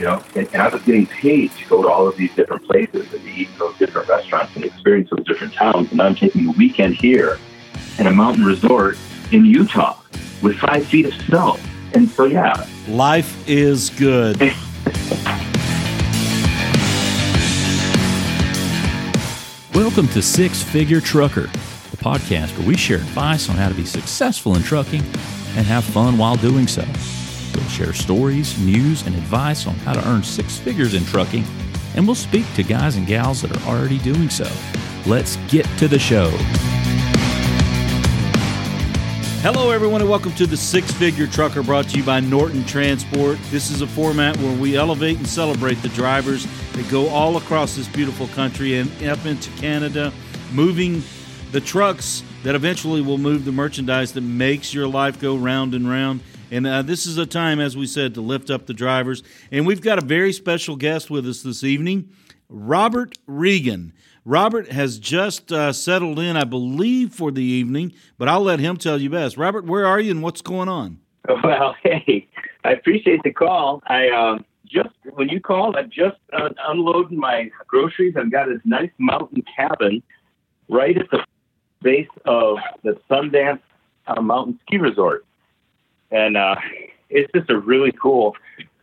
You know, and, and I was getting paid to go to all of these different places and to eat in those different restaurants and experience those different towns. And I'm taking a weekend here in a mountain resort in Utah with five feet of snow. And so, yeah. Life is good. Welcome to Six Figure Trucker, the podcast where we share advice on how to be successful in trucking and have fun while doing so. We'll share stories, news, and advice on how to earn six figures in trucking, and we'll speak to guys and gals that are already doing so. Let's get to the show. Hello, everyone, and welcome to the Six Figure Trucker brought to you by Norton Transport. This is a format where we elevate and celebrate the drivers that go all across this beautiful country and up into Canada, moving the trucks that eventually will move the merchandise that makes your life go round and round. And uh, this is a time, as we said, to lift up the drivers. And we've got a very special guest with us this evening, Robert Regan. Robert has just uh, settled in, I believe, for the evening, but I'll let him tell you best. Robert, where are you and what's going on? Well, hey, I appreciate the call. I um, just when you called, I'm just uh, unloading my groceries. I've got this nice mountain cabin right at the base of the Sundance uh, Mountain Ski Resort, and uh, it's just a really cool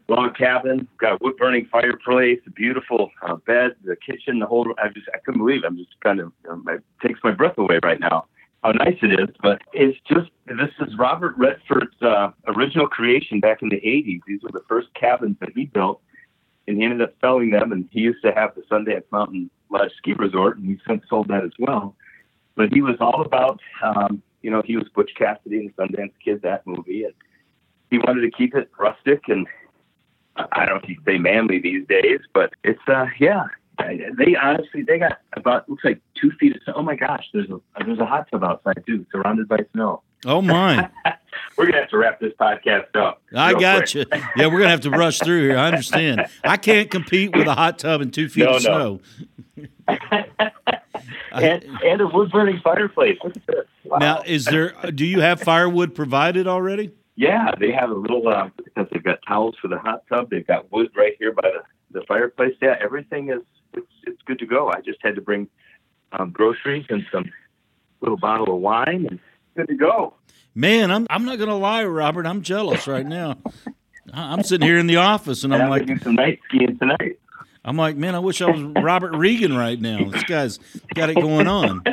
log cabin. Got a wood burning fireplace, a beautiful uh, bed, the kitchen, the whole. I just I couldn't believe. It. I'm just kind of it takes my breath away right now. How nice it is, but it's just this is Robert Redford's uh, original creation back in the 80s. These were the first cabins that he built, and he ended up selling them. And he used to have the Sundance Mountain Lodge Ski Resort, and we since sold that as well. But he was all about, um, you know, he was Butch Cassidy and Sundance Kid, that movie, and he wanted to keep it rustic and I don't know if you say manly these days, but it's uh yeah. They honestly they got about looks like two feet of snow. Oh my gosh, there's a there's a hot tub outside too, surrounded by snow. Oh my! we're gonna have to wrap this podcast up. I got quick. you. Yeah, we're gonna have to rush through here. I understand. I can't compete with a hot tub and two feet no, of no. snow. and, and a wood burning fireplace. Wow. Now, is there? Do you have firewood provided already? Yeah, they have a little uh, because they've got towels for the hot tub. They've got wood right here by the, the fireplace. Yeah, everything is it's it's good to go. I just had to bring um, groceries and some little bottle of wine and good to go. Man, I'm I'm not gonna lie, Robert. I'm jealous right now. I'm sitting here in the office and, and I'm, like, do some night skiing tonight. I'm like, man, I wish I was Robert Regan right now. This guy's got it going on.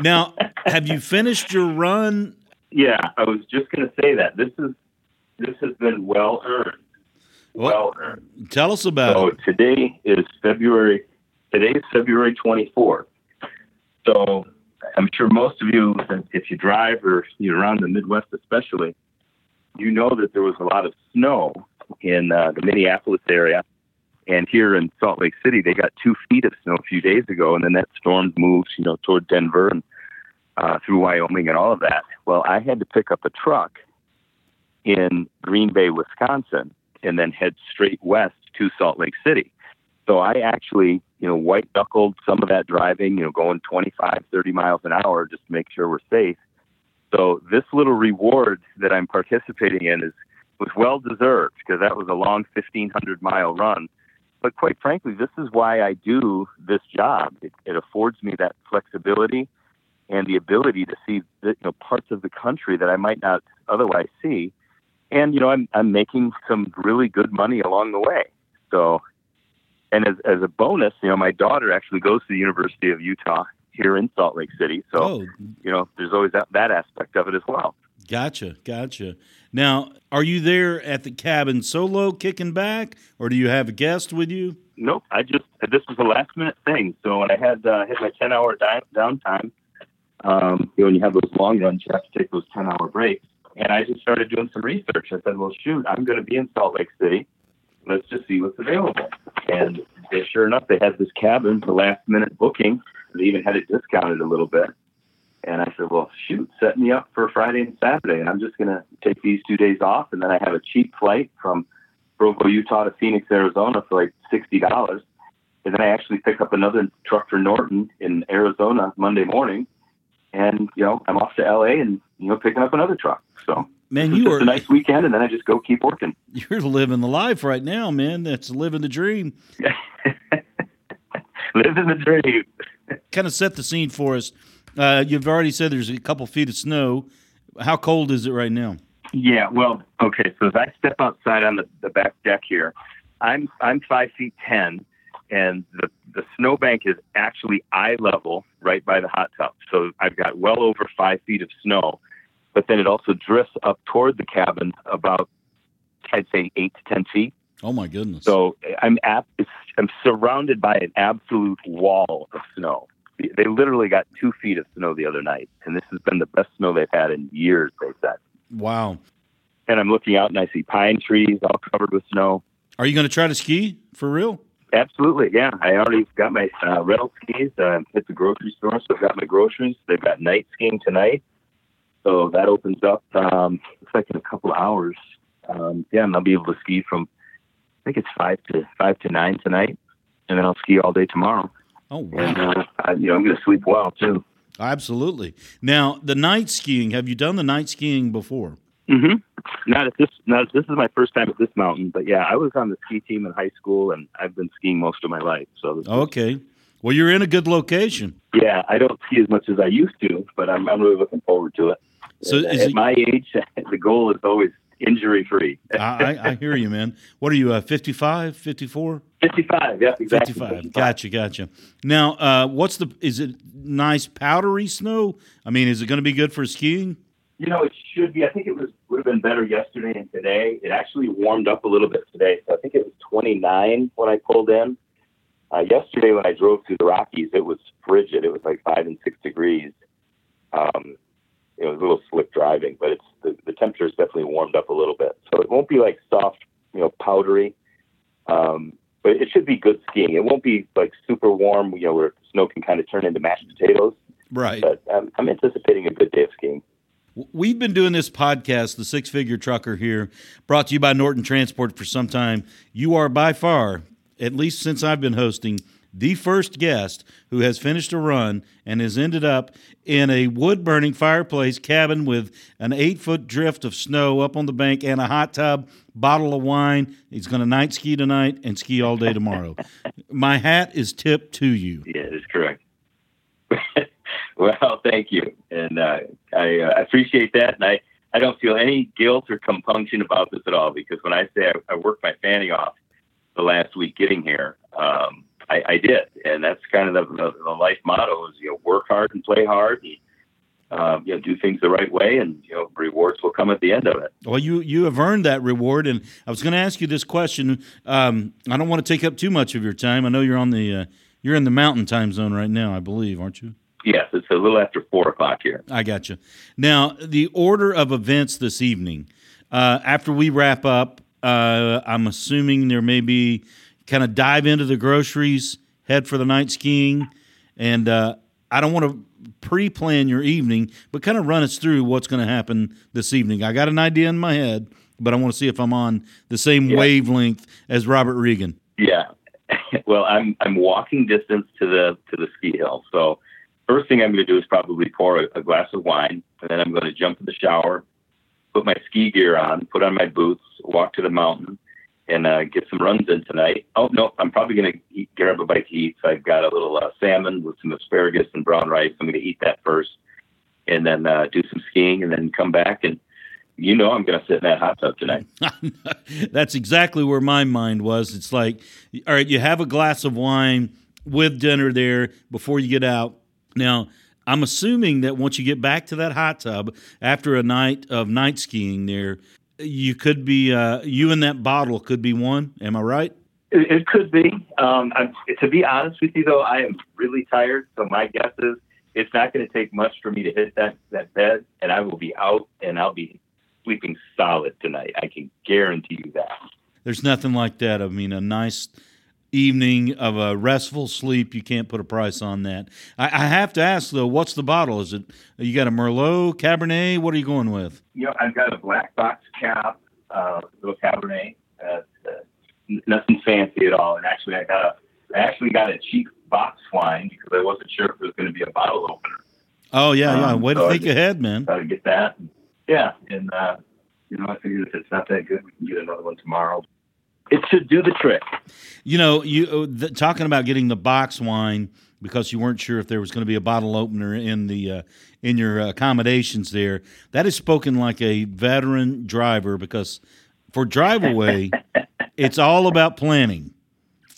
Now, have you finished your run yeah, I was just going to say that this is this has been well earned. Well, well earned. Tell us about so it. So today is February. Today is February 24th. So I'm sure most of you, if you drive or you're around the Midwest, especially, you know that there was a lot of snow in uh, the Minneapolis area. And here in Salt Lake City, they got two feet of snow a few days ago, and then that storm moves, you know, toward Denver and uh, through Wyoming and all of that. Well, I had to pick up a truck in Green Bay, Wisconsin, and then head straight west to Salt Lake City. So I actually, you know, white knuckled some of that driving, you know, going 25, 30 miles an hour just to make sure we're safe. So this little reward that I'm participating in is was well deserved because that was a long 1500 mile run. But quite frankly, this is why I do this job. It, it affords me that flexibility and the ability to see the, you know, parts of the country that I might not otherwise see. And you know, I'm I'm making some really good money along the way. So, and as as a bonus, you know, my daughter actually goes to the University of Utah here in Salt Lake City. So, oh. you know, there's always that that aspect of it as well. Gotcha, gotcha. Now, are you there at the cabin solo, kicking back, or do you have a guest with you? Nope. I just this was a last minute thing. So when I had uh, hit my ten hour downtime, um, you know, when you have those long runs, you have to take those 10 hour breaks. And I just started doing some research. I said, well, shoot, I'm going to be in Salt Lake City. Let's just see what's available. And they, sure enough, they had this cabin for last minute booking. They even had it discounted a little bit. And I said, well, shoot, set me up for Friday and Saturday. And I'm just going to take these two days off. And then I have a cheap flight from Provo, Utah to Phoenix, Arizona for like $60. And then I actually pick up another truck for Norton in Arizona Monday morning and you know I'm off to LA and you know picking up another truck. So Man, you are a nice weekend, and then I just go keep working. you're living the life right now, man. That's living the dream. Living the dream. Kind of set the scene for us. Uh, you've already said there's a couple feet of snow. How cold is it right now? Yeah, well, okay. So as I step outside on the, the back deck here, I'm I'm five feet ten, and the the snowbank is actually eye level right by the hot tub. So I've got well over five feet of snow, but then it also drifts up toward the cabin about I'd say eight to ten feet. Oh my goodness. So I'm ab- I'm surrounded by an absolute wall of snow. They literally got two feet of snow the other night, and this has been the best snow they've had in years. They said. wow. And I'm looking out and I see pine trees all covered with snow. Are you going to try to ski for real? Absolutely, yeah. I already got my uh, rental skis. Uh, hit the grocery store, so I've got my groceries. They've got night skiing tonight, so that opens up. Um, looks like in a couple of hours. Um, yeah, and I'll be able to ski from. I think it's five to five to nine tonight, and then I'll ski all day tomorrow. Oh And uh, I, you know, I'm going to sleep well too. Absolutely. Now, the night skiing, have you done the night skiing before? Mm-hmm. Not at this. Not this is my first time at this mountain, but yeah, I was on the ski team in high school, and I've been skiing most of my life. So Okay. Well, you're in a good location. yeah, I don't ski as much as I used to, but I'm I'm really looking forward to it. So is at it- my age, the goal is always injury free. I, I, hear you, man. What are you, uh, 55, 54? 55, yeah, exactly. 55. Gotcha, gotcha. Now, uh, what's the, is it nice powdery snow? I mean, is it going to be good for skiing? You know, it should be. I think it was would have been better yesterday and today. It actually warmed up a little bit today. So I think it was 29 when I pulled in. Uh, yesterday when I drove through the Rockies, it was frigid. It was like five and six degrees. Um, it was a little slick driving, but it's the, the temperature has definitely warmed up a little bit. So it won't be like soft, you know, powdery. Um, but it should be good skiing. It won't be like super warm, you know, where snow can kind of turn into mashed potatoes. Right. But um, I'm anticipating a good day of skiing. We've been doing this podcast, The Six Figure Trucker, here, brought to you by Norton Transport for some time. You are by far, at least since I've been hosting, the first guest who has finished a run and has ended up in a wood burning fireplace cabin with an eight foot drift of snow up on the bank and a hot tub, bottle of wine. He's going to night ski tonight and ski all day tomorrow. My hat is tipped to you. Yeah, that's correct. well, thank you, and uh, I uh, appreciate that, and I, I don't feel any guilt or compunction about this at all because when I say I, I worked my fanny off the last week getting here, um, I, I did, and that's kind of the, the, the life motto: is you know work hard and play hard, and um, you know do things the right way, and you know rewards will come at the end of it. Well, you you have earned that reward, and I was going to ask you this question. Um, I don't want to take up too much of your time. I know you're on the uh, you're in the Mountain Time Zone right now, I believe, aren't you? Yes, it's a little after four o'clock here. I got you. Now, the order of events this evening. Uh, after we wrap up, uh, I'm assuming there may be kind of dive into the groceries, head for the night skiing, and uh, I don't want to pre-plan your evening, but kind of run us through what's going to happen this evening. I got an idea in my head, but I want to see if I'm on the same Yeah. wavelength as Robert Regan. Yeah. well, I'm I'm walking distance to the to the ski hill. So first thing I'm going to do is probably pour a, a glass of wine, and then I'm going to jump in the shower, put my ski gear on, put on my boots, walk to the mountain, and uh, get some runs in tonight. Oh no, I'm probably going to grab a bite to eat. So I've got a little uh, salmon with some asparagus and brown rice. I'm going to eat that first, and then uh, do some skiing, and then come back and. You know I'm going to sit in that hot tub tonight. That's exactly where my mind was. It's like, all right, you have a glass of wine with dinner there before you get out. Now, I'm assuming that once you get back to that hot tub after a night of night skiing there, you could be, uh, you and that bottle could be one. Am I right? It, it could be. Um, I'm, to be honest with you, though, I am really tired. So my guess is it's not going to take much for me to hit that that bed, and I will be out, and I'll be sleeping solid tonight. I can guarantee you that. There's nothing like that. I mean, a nice evening of a restful sleep. You can't put a price on that. I, I have to ask though, what's the bottle? Is it you got a Merlot, Cabernet? What are you going with? You know, I've got a black box cap, uh, little Cabernet. Uh, uh, nothing fancy at all. And actually, I got a, I actually got a cheap box wine because I wasn't sure if it was going to be a bottle opener. Oh yeah, yeah. Um, Way to so I think just- ahead, man. Got to get that. Yeah, and uh, you know, I figured if it's not that good, we can get another one tomorrow. It should do the trick. You know, you uh, the, talking about getting the box wine because you weren't sure if there was going to be a bottle opener in the uh, in your accommodations there. That is spoken like a veteran driver because for drive away, it's all about planning,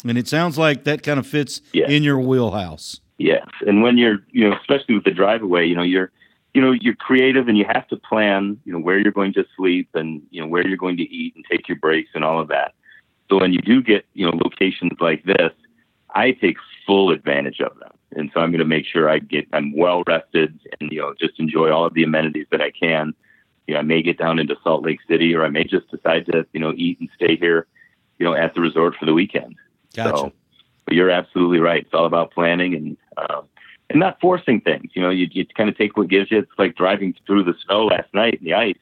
and it sounds like that kind of fits yes. in your wheelhouse. Yes, and when you're you know especially with the drive away, you know you're you know you're creative and you have to plan you know where you're going to sleep and you know where you're going to eat and take your breaks and all of that. So when you do get you know locations like this, I take full advantage of them. And so I'm going to make sure I get, I'm well rested and, you know, just enjoy all of the amenities that I can. You know, I may get down into Salt Lake City or I may just decide to, you know, eat and stay here, you know, at the resort for the weekend. Gotcha. So, but you're absolutely right. It's all about planning and, um, and not forcing things. You know, you, you kind of take what gives you. It's like driving through the snow last night in the ice.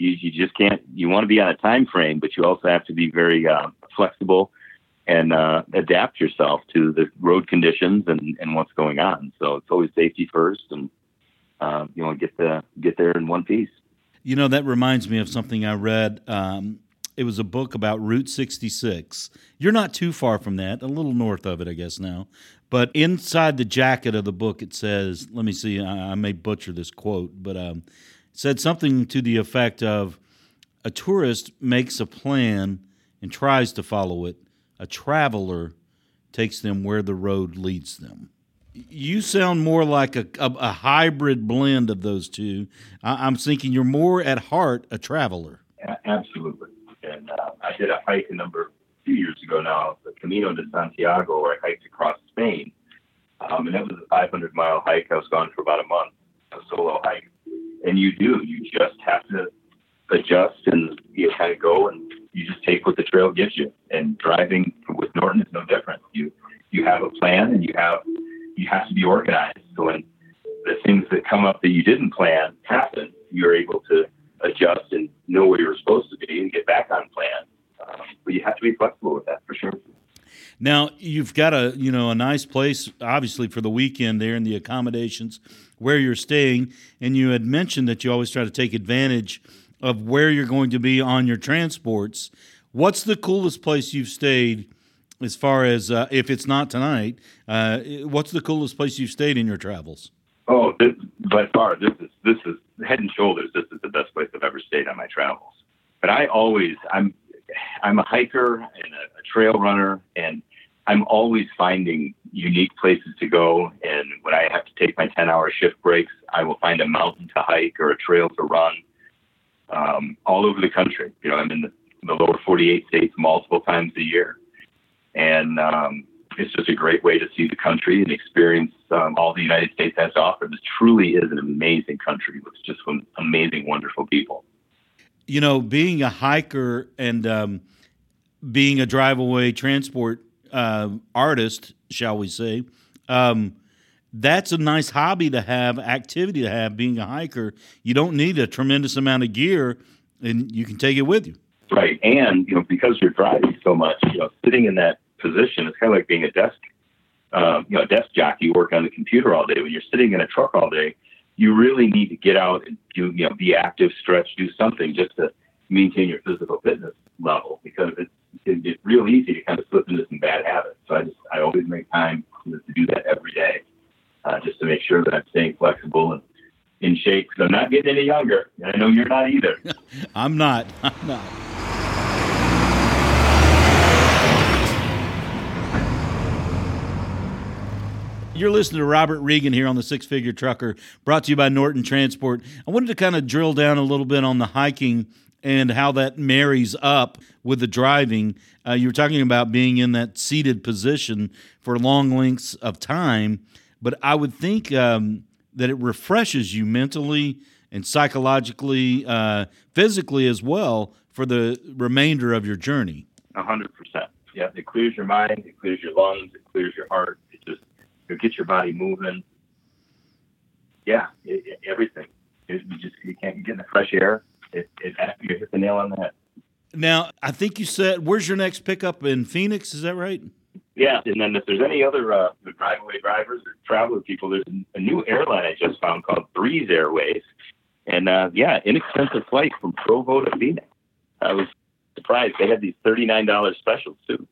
You, you just can't, you want to be on a time frame, but you also have to be very uh, flexible and uh, adapt yourself to the road conditions and, and what's going on. So it's always safety first, and uh, you know get the get there in one piece. You know that reminds me of something I read. Um, it was a book about Route 66. You're not too far from that, a little north of it, I guess now. But inside the jacket of the book, it says, "Let me see. I, I may butcher this quote, but um, said something to the effect of." A tourist makes a plan and tries to follow it a traveler takes them where the road leads them. You sound more like a, a, a hybrid blend of those two. I, am thinking you're more at heart a traveler. Absolutely. And uh, I did a hike a number, a few years ago now, the Camino de Santiago, where I hiked across Spain. Um, and that was a 500 mile hike. I was gone for about a month, a solo hike. And you do, you just have to adjust and you kind of go and you just take what the trail gives you. And driving with Norton is no different. You you have a plan and you have you have to be organized. So when the things that come up that you didn't plan happen, you're able to adjust and know where you're supposed to be and get back on plan. Um, but you have to be flexible with that for sure. Now you've got a you know a nice place, obviously for the weekend there in the accommodations where you're staying, and you had mentioned that you always try to take advantage of where you're going to be on your transports. What's the coolest place you've stayed? As far as uh, if it's not tonight, uh, what's the coolest place you've stayed in your travels? Oh, this, by far, this is this is head and shoulders. This is the best place I've ever stayed on my travels. But I always, I'm, I'm a hiker and a, a trail runner, and I'm always finding unique places to go. And when I have to take my 10 hour shift breaks, I will find a mountain to hike or a trail to run um, all over the country. You know, I'm in the, the, lower 48 states multiple times a year. And um, it's just a great way to see the country and experience um, all the United States has to offer. This truly is an amazing country with just some amazing, wonderful people. You know, being a hiker and um, being a drive away transport uh, artist, shall we say, um, that's a nice hobby to have, activity to have. Being a hiker, you don't need a tremendous amount of gear, and you can take it with you. Right, and you know because you're driving so much, you know, sitting in that position, it's kind of like being a desk, uh, you know, desk jockey. working on the computer all day. When you're sitting in a truck all day, you really need to get out and do, you know, be active, stretch, do something just to maintain your physical fitness level because it's it's real easy to kind of slip into some bad habits. So I just I always make time to do that every day uh, just to make sure that I'm staying flexible and in shape because I'm not getting any younger. I know you're not either. I'm not. I'm not. You're listening to Robert Regan here on the Six Figure Trucker, brought to you by Norton Transport. I wanted to kind of drill down a little bit on the hiking and how that marries up with the driving. Uh, you were talking about being in that seated position for long lengths of time but I would think um, that it refreshes you mentally and psychologically, uh, physically as well for the remainder of your journey. A hundred percent. Yeah, it clears your mind, it clears your lungs, it clears your heart. It just it gets your body moving. Yeah, it, it, everything. It, you just you can't get in the fresh air. It, it you hit the nail on the head. Now, I think you said, where's your next pickup in Phoenix? Is that right? Yeah, and then if there's any other uh, drive away drivers or traveler people, there's a new airline I just found called Breeze Airways, And uh, yeah, inexpensive flight from Provo to Phoenix. I was surprised they had these thirty nine dollars specials too.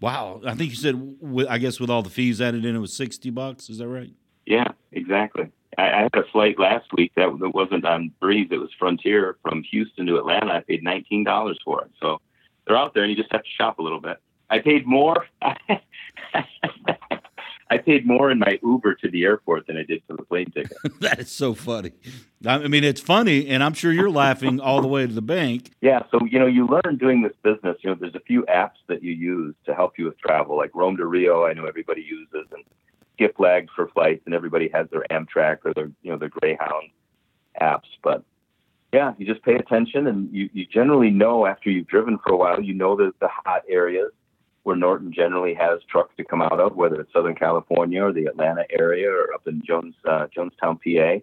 Wow, I think you said I guess with all the fees added in, it was sixty bucks. Is that right? Yeah, exactly. I, I had a flight last week that, that wasn't on Breeze; it was Frontier from Houston to Atlanta. I paid nineteen dollars for it. So they're out there, and you just have to shop a little bit. I paid more. I paid more in my Uber to the airport than I did for the plane ticket. that is so funny. I mean, it's funny, and I'm sure you're laughing all the way to the bank. Yeah. So, you know, you learn doing this business. You know, there's a few apps that you use to help you with travel, like Rome to Rio, I know everybody uses, and Skiplag for flights, and everybody has their Amtrak or their, you know, their Greyhound apps. But yeah, you just pay attention, and you, you generally know after you've driven for a while, you know the, the hot areas where Norton generally has trucks to come out of, whether it's Southern California or the Atlanta area or up in Jones uh, Jonestown, PA,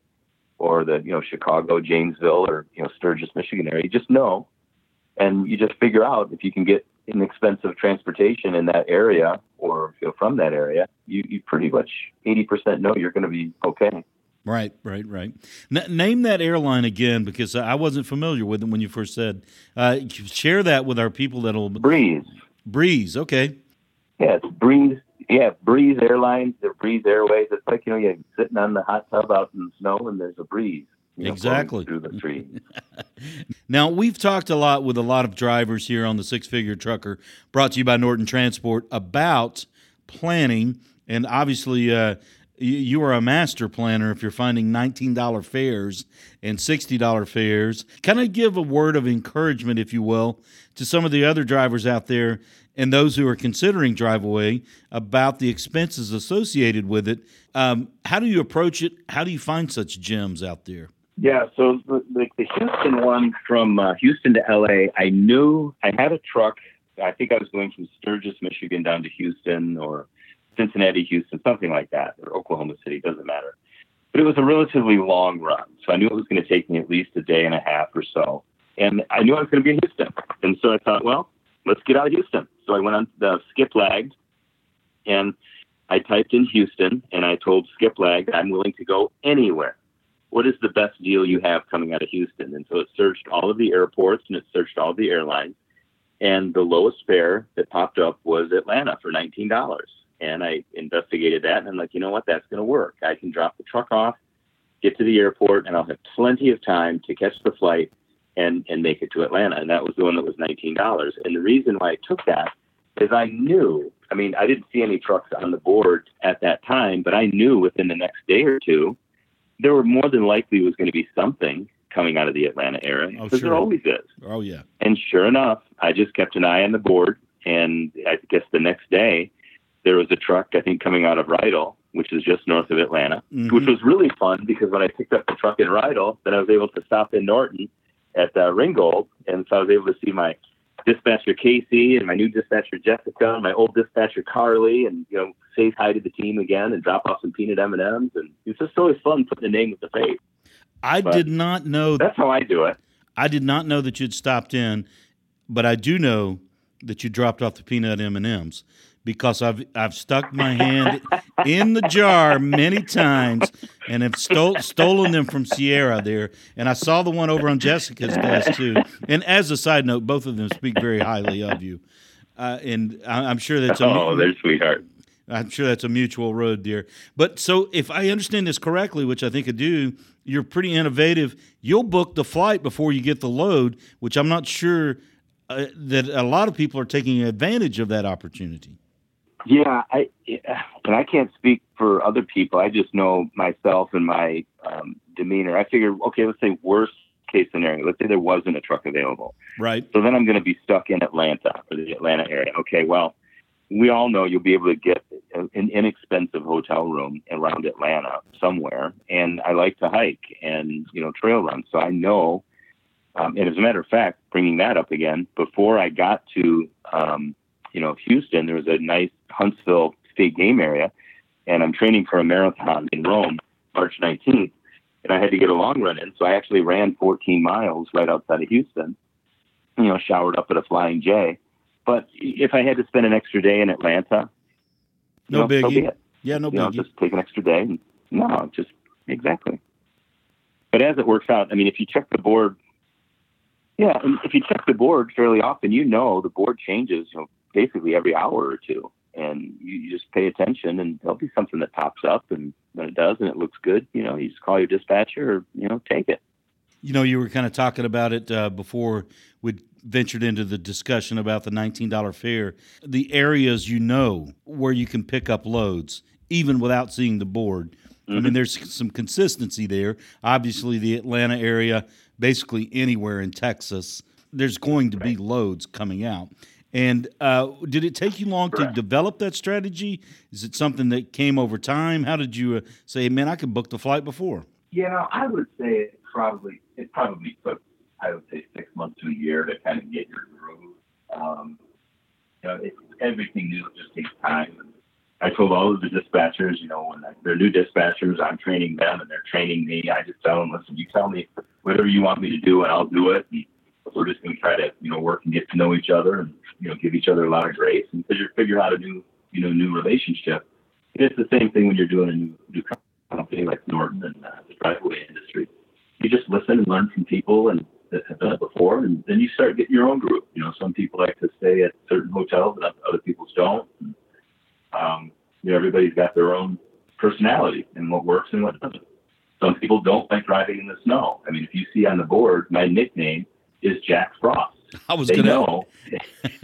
or the you know Chicago, Janesville, or you know Sturgis, Michigan area. You just know, and you just figure out if you can get inexpensive transportation in that area or you know, from that area, you, you pretty much 80% know you're going to be okay. Right, right, right. N- name that airline again because I wasn't familiar with it when you first said. Uh, share that with our people that'll Breeze. Breeze, okay. Yeah, it's Breeze. Yeah, Breeze Airlines or Breeze Airways. It's like you know you're sitting on the hot tub out in the snow and there's a breeze. You know, exactly through the tree. now we've talked a lot with a lot of drivers here on the Six Figure Trucker, brought to you by Norton Transport, about planning, and obviously uh, you are a master planner if you're finding $19 fares and $60 fares. Kind of give a word of encouragement, if you will, to some of the other drivers out there and those who are considering drive away about the expenses associated with it. Um, how do you approach it? How do you find such gems out there? Yeah, so the, the, the Houston one from uh, Houston to LA, I knew I had a truck. I think I was going from Sturgis, Michigan down to Houston or Cincinnati, Houston, something like that, or Oklahoma City, doesn't matter. But it was a relatively long run. So I knew it was going to take me at least a day and a half or so. And I knew I was going to be in Houston. And so I thought, well, let's get out of Houston. So I went on the Skiplag and I typed in Houston and I told Skiplag I'm willing to go anywhere. What is the best deal you have coming out of Houston? And so it searched all of the airports and it searched all of the airlines. And the lowest fare that popped up was Atlanta for $19. And I investigated that and I'm like, you know what? That's going to work. I can drop the truck off, get to the airport, and I'll have plenty of time to catch the flight and, and make it to Atlanta. And that was the one that was $19. And the reason why I took that is I knew, I mean, I didn't see any trucks on the board at that time, but I knew within the next day or two, there were more than likely was going to be something coming out of the Atlanta area because oh, sure. there always is. Oh yeah. And sure enough, I just kept an eye on the board, and I guess the next day there was a truck, I think, coming out of Rydal, which is just north of Atlanta, mm-hmm. which was really fun because when I picked up the truck in Rydal, then I was able to stop in Norton at uh, Ringgold, and so I was able to see my dispatcher Casey and my new dispatcher Jessica and my old dispatcher Carly, and you know, say hi to the team again and drop off some peanut M and M's, and it's just always fun putting a name with the face. I but did not know that's how I do it. I did not know that you'd stopped in, but I do know that you dropped off the peanut M and M's because I've I've stuck my hand in the jar many times and have stole, stolen them from Sierra there. And I saw the one over on Jessica's desk too. And as a side note, both of them speak very highly of you. Uh, and I, am sure that's a, oh, they're sweetheart. I'm sure that's a mutual road, dear. But so if I understand this correctly, which I think I do, you're pretty innovative. You'll book the flight before you get the load, which I'm not sure uh, that a lot of people are taking advantage of that opportunity. Yeah, I and I can't speak for other people. I just know myself and my um, demeanor. I figured, okay, let's say worst case scenario. Let's say there wasn't a truck available. Right. So then I'm going to be stuck in Atlanta or the Atlanta area. Okay, well, we all know you'll be able to get an inexpensive hotel room around Atlanta somewhere. And I like to hike and you know trail run, so I know. Um, and as a matter of fact, bringing that up again, before I got to um, you know, Houston, there was a nice Huntsville state game area, and I'm training for a marathon in Rome, March 19th, and I had to get a long run in, so I actually ran 14 miles right outside of Houston. You know, showered up at a Flying J. But if I had to spend an extra day in Atlanta, no know, biggie. So yeah, no you biggie. Know, just take an extra day. no, just exactly. but as it works out, I mean, if you check the board, yeah, and if you check the board fairly often, you know the board changes, you know, basically every hour or two, and you just pay attention, and there'll be something that pops up, and when it does, and it looks good, you know, you just call your dispatcher, or you know, take it. You know, you were kind of talking about it uh, before we ventured into the discussion about the $19 fare. The areas you know where you can pick up loads, even without seeing the board. Mm-hmm. I mean, mm-hmm. there's some consistency there. Obviously, the Atlanta area, basically anywhere in Texas, there's going to be loads coming out. And uh, did it take you long Correct. to develop that strategy? Is it something that came over time? How did you uh, say, man, I could book the flight before? Yeah, I would say it probably it probably took I would say six months to a year to kind of get your groove. Um, you know, it, everything new just takes time. I told all of the dispatchers, you know, when they're new dispatchers, I'm training them and they're training me. I just tell them, listen, you tell me whatever you want me to do and I'll do it. And we're just going to try to, you know, work and get to know each other and, you know, give each other a lot of grace and figure, figure out a new, you know, new relationship. It's the same thing when you're doing a new, new company like Norton and uh, the drive-away industry. You just listen and learn from people and that have done it before, and then you start getting your own group. You know, some people like to stay at certain hotels, and other people don't. And, um, you know, everybody's got their own personality and what works and what doesn't. Some people don't like driving in the snow. I mean, if you see on the board, my nickname is Jack Frost. I was going to know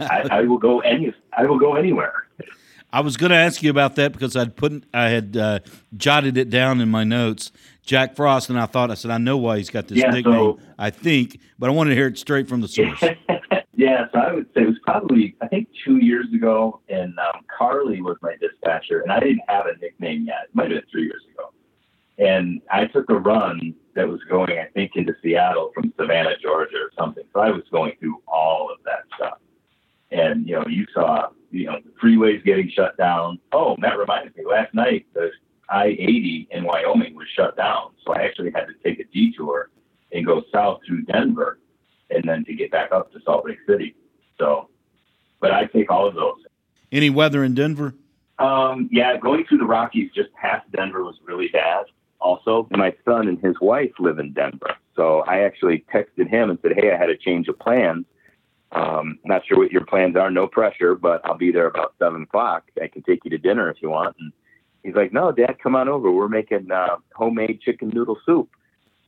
I, I will go any. I will go anywhere. I was going to ask you about that because I'd put I had uh, jotted it down in my notes, Jack Frost, and I thought I said I know why he's got this yeah, nickname. So, I think, but I wanted to hear it straight from the source. yeah, so I would say it was probably I think two years ago, and um, Carly was my dispatcher, and I didn't have a nickname yet. It might have been three years ago, and I took a run that was going I think into Seattle from Savannah, Georgia, or something. So I was going through all of that stuff, and you know you saw you know, the freeways getting shut down. Oh, that reminds me, last night the I-80 in Wyoming was shut down, so I actually had to take a detour and go south through Denver, and then to get back up to Salt Lake City. So, but I take all of those. Any weather in Denver? Um, yeah, going through the Rockies just past Denver was really bad. Also, my son and his wife live in Denver, so I actually texted him and said, "Hey, I had a change of plans." Um, not sure what your plans are. No pressure, but I'll be there about seven o'clock. I can take you to dinner if you want. And he's like, "No, Dad, come on over. We're making uh, homemade chicken noodle soup."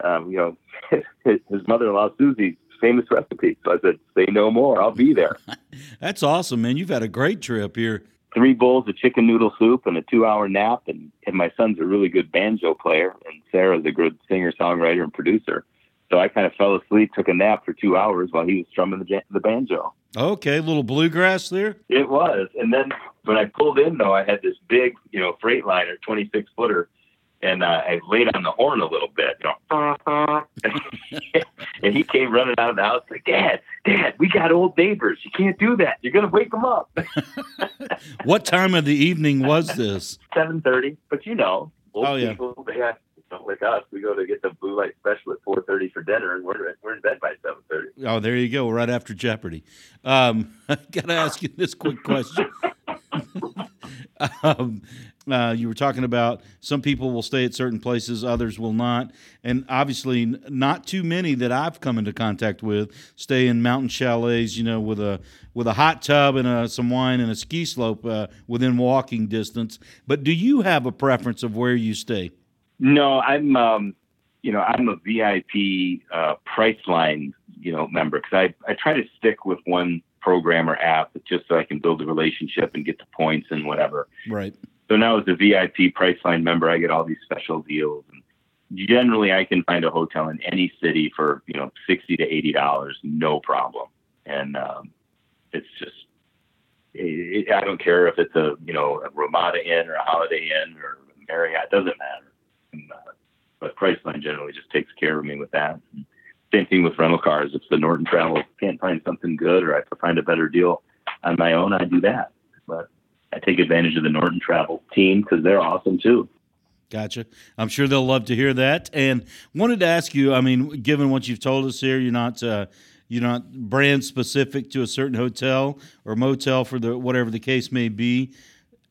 Um, you know, his, his mother-in-law Susie's famous recipe. So I said, "Say no more. I'll be there." That's awesome, man. You've had a great trip here. Three bowls of chicken noodle soup and a two-hour nap, and, and my son's a really good banjo player, and Sarah's a good singer-songwriter and producer. So I kind of fell asleep, took a nap for two hours while he was strumming the, the banjo. Okay, little bluegrass there. It was, and then when I pulled in, though, I had this big, you know, Freightliner, twenty six footer, and uh, I laid on the horn a little bit, you know, and he came running out of the house like, "Dad, Dad, we got old neighbors. You can't do that. You're gonna wake them up." what time of the evening was this? Seven thirty. But you know, old oh, yeah. people they got like us, we go to get the blue light special at four thirty for dinner, and we're we're in bed by seven thirty. Oh, there you go, right after Jeopardy. Um, I got to ask you this quick question. um, uh, you were talking about some people will stay at certain places, others will not, and obviously not too many that I've come into contact with stay in mountain chalets. You know, with a with a hot tub and a, some wine and a ski slope uh, within walking distance. But do you have a preference of where you stay? No, I'm, um, you know, I'm a VIP uh, Priceline, you know, member because I, I try to stick with one program or app just so I can build a relationship and get the points and whatever. Right. So now as a VIP Priceline member, I get all these special deals. And generally, I can find a hotel in any city for you know sixty to eighty dollars, no problem. And um, it's just it, I don't care if it's a you know a Ramada Inn or a Holiday Inn or Marriott, it doesn't matter. Uh, but Priceline generally just takes care of me with that. And same thing with rental cars. If the Norton Travel can't find something good or I find a better deal on my own, I do that. But I take advantage of the Norton Travel team because they're awesome too. Gotcha. I'm sure they'll love to hear that. And wanted to ask you. I mean, given what you've told us here, you're not uh, you're not brand specific to a certain hotel or motel for the whatever the case may be.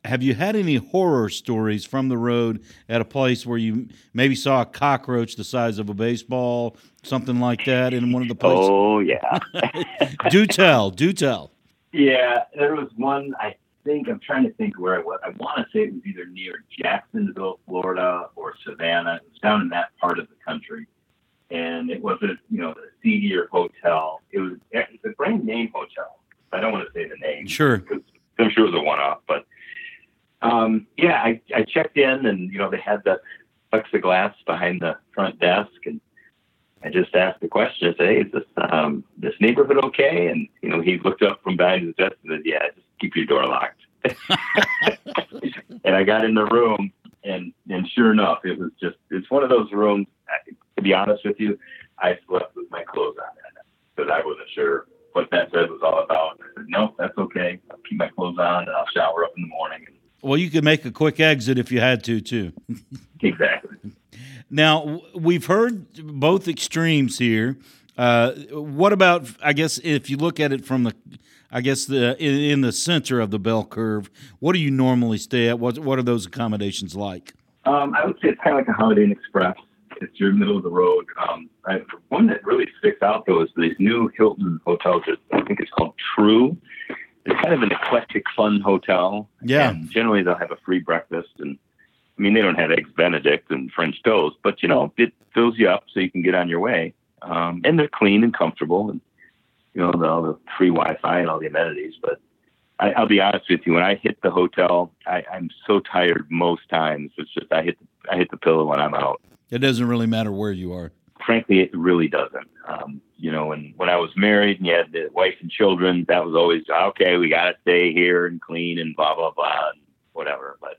Have you had any horror stories from the road at a place where you maybe saw a cockroach the size of a baseball, something like that, in one of the places? Oh yeah. do tell, do tell. Yeah, there was one. I think I'm trying to think where I was. I want to say it was either near Jacksonville, Florida, or Savannah. It was down in that part of the country, and it was a you know a seedier hotel. It was it's a brand name hotel. I don't want to say the name. Sure. I'm sure it was a one-off, yeah, I, I checked in, and you know they had the plexiglass behind the front desk, and I just asked the question. I said, "Hey, is this um, this neighborhood okay?" And you know, he looked up from behind his desk and said, "Yeah, just keep your door locked." and I got in the room, and and sure enough, it was just it's one of those rooms. To be honest with you, I slept with my clothes on because I wasn't sure what that bed was all about. I said, "No, that's okay. I'll keep my clothes on, and I'll shower up in the morning." Well, you could make a quick exit if you had to, too. exactly. Now we've heard both extremes here. Uh, what about? I guess if you look at it from the, I guess the in, in, the center of the bell curve, what do you normally stay at? What What are those accommodations like? Um, I would say it's kind of like a Holiday Inn Express. It's your middle of the road. Um, I, one that really sticks out though is these new Hilton hotels. That I think it's called Tru. It's kind of an eclectic, fun hotel. Yeah. And generally, they'll have a free breakfast and I mean, they don't have eggs Benedict and French toast, but you know, it fills you up so you can get on your way. Um, and they're clean and comfortable, and you know, all the free Wi-Fi and all the amenities. But I, I'll be honest with you, when I hit the hotel, I, I'm so tired most times. It's just I hit I hit the pillow when I'm out. It doesn't really matter where you are. Frankly, it really doesn't. Um, you know, and when I was married and you had the wife and children, that was always okay. We got to stay here and clean and blah blah blah and whatever. But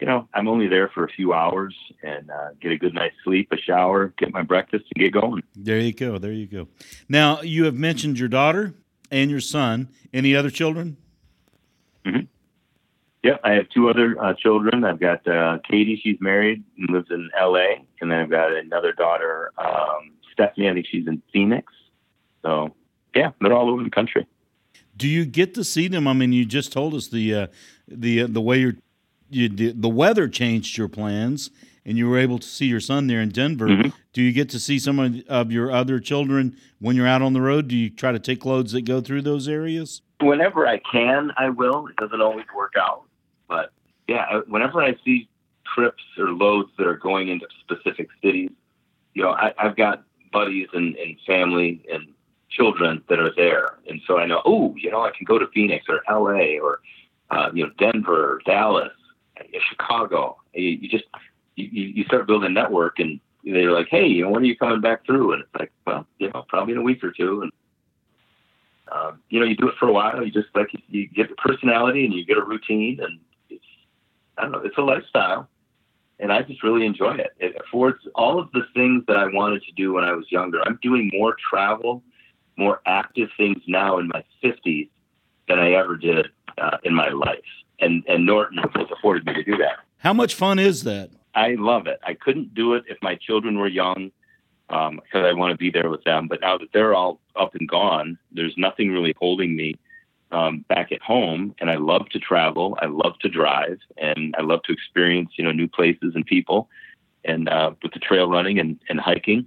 you know, I'm only there for a few hours and uh, get a good night's sleep, a shower, get my breakfast, and get going. There you go. There you go. Now, you have mentioned your daughter and your son. Any other children? Mm-hmm. Yeah, I have two other uh, children. I've got uh, Katie, she's married and lives in LA. And then I've got another daughter, um, Stephanie, I think she's in Phoenix. So, yeah, they're all over the country. Do you get to see them? I mean, you just told us the uh, the uh, the way you're you, the weather changed your plans and you were able to see your son there in Denver. Mm-hmm. Do you get to see some of, of your other children when you're out on the road? Do you try to take loads that go through those areas? Whenever I can, I will. It doesn't always work out, but yeah, whenever I see trips or loads that are going into specific cities, you know, I, have got buddies and, and family and children that are there, and so I know, oh, you know, I can go to Phoenix or L.A. or uh, you know Denver, Dallas, Chicago. You, you just you, you start building a network, and they're like, "Hey, you know, when are you coming back through?" And it's like, "Well, you know, probably in a week or two. And um, you know, you do it for a while. You just like you get the personality, and you get a routine, and I don't know, it's a lifestyle, and I just really enjoy it. It affords all of the things that I wanted to do when I was younger. I'm doing more travel, more active things now in my 50s than I ever did uh, in my life and and Norton has afforded me to do that. How much fun is that? I love it. I couldn't do it if my children were young because um, I want to be there with them. But now that they're all up and gone, there's nothing really holding me um, back at home. And I love to travel. I love to drive, and I love to experience you know new places and people. And uh, with the trail running and, and hiking,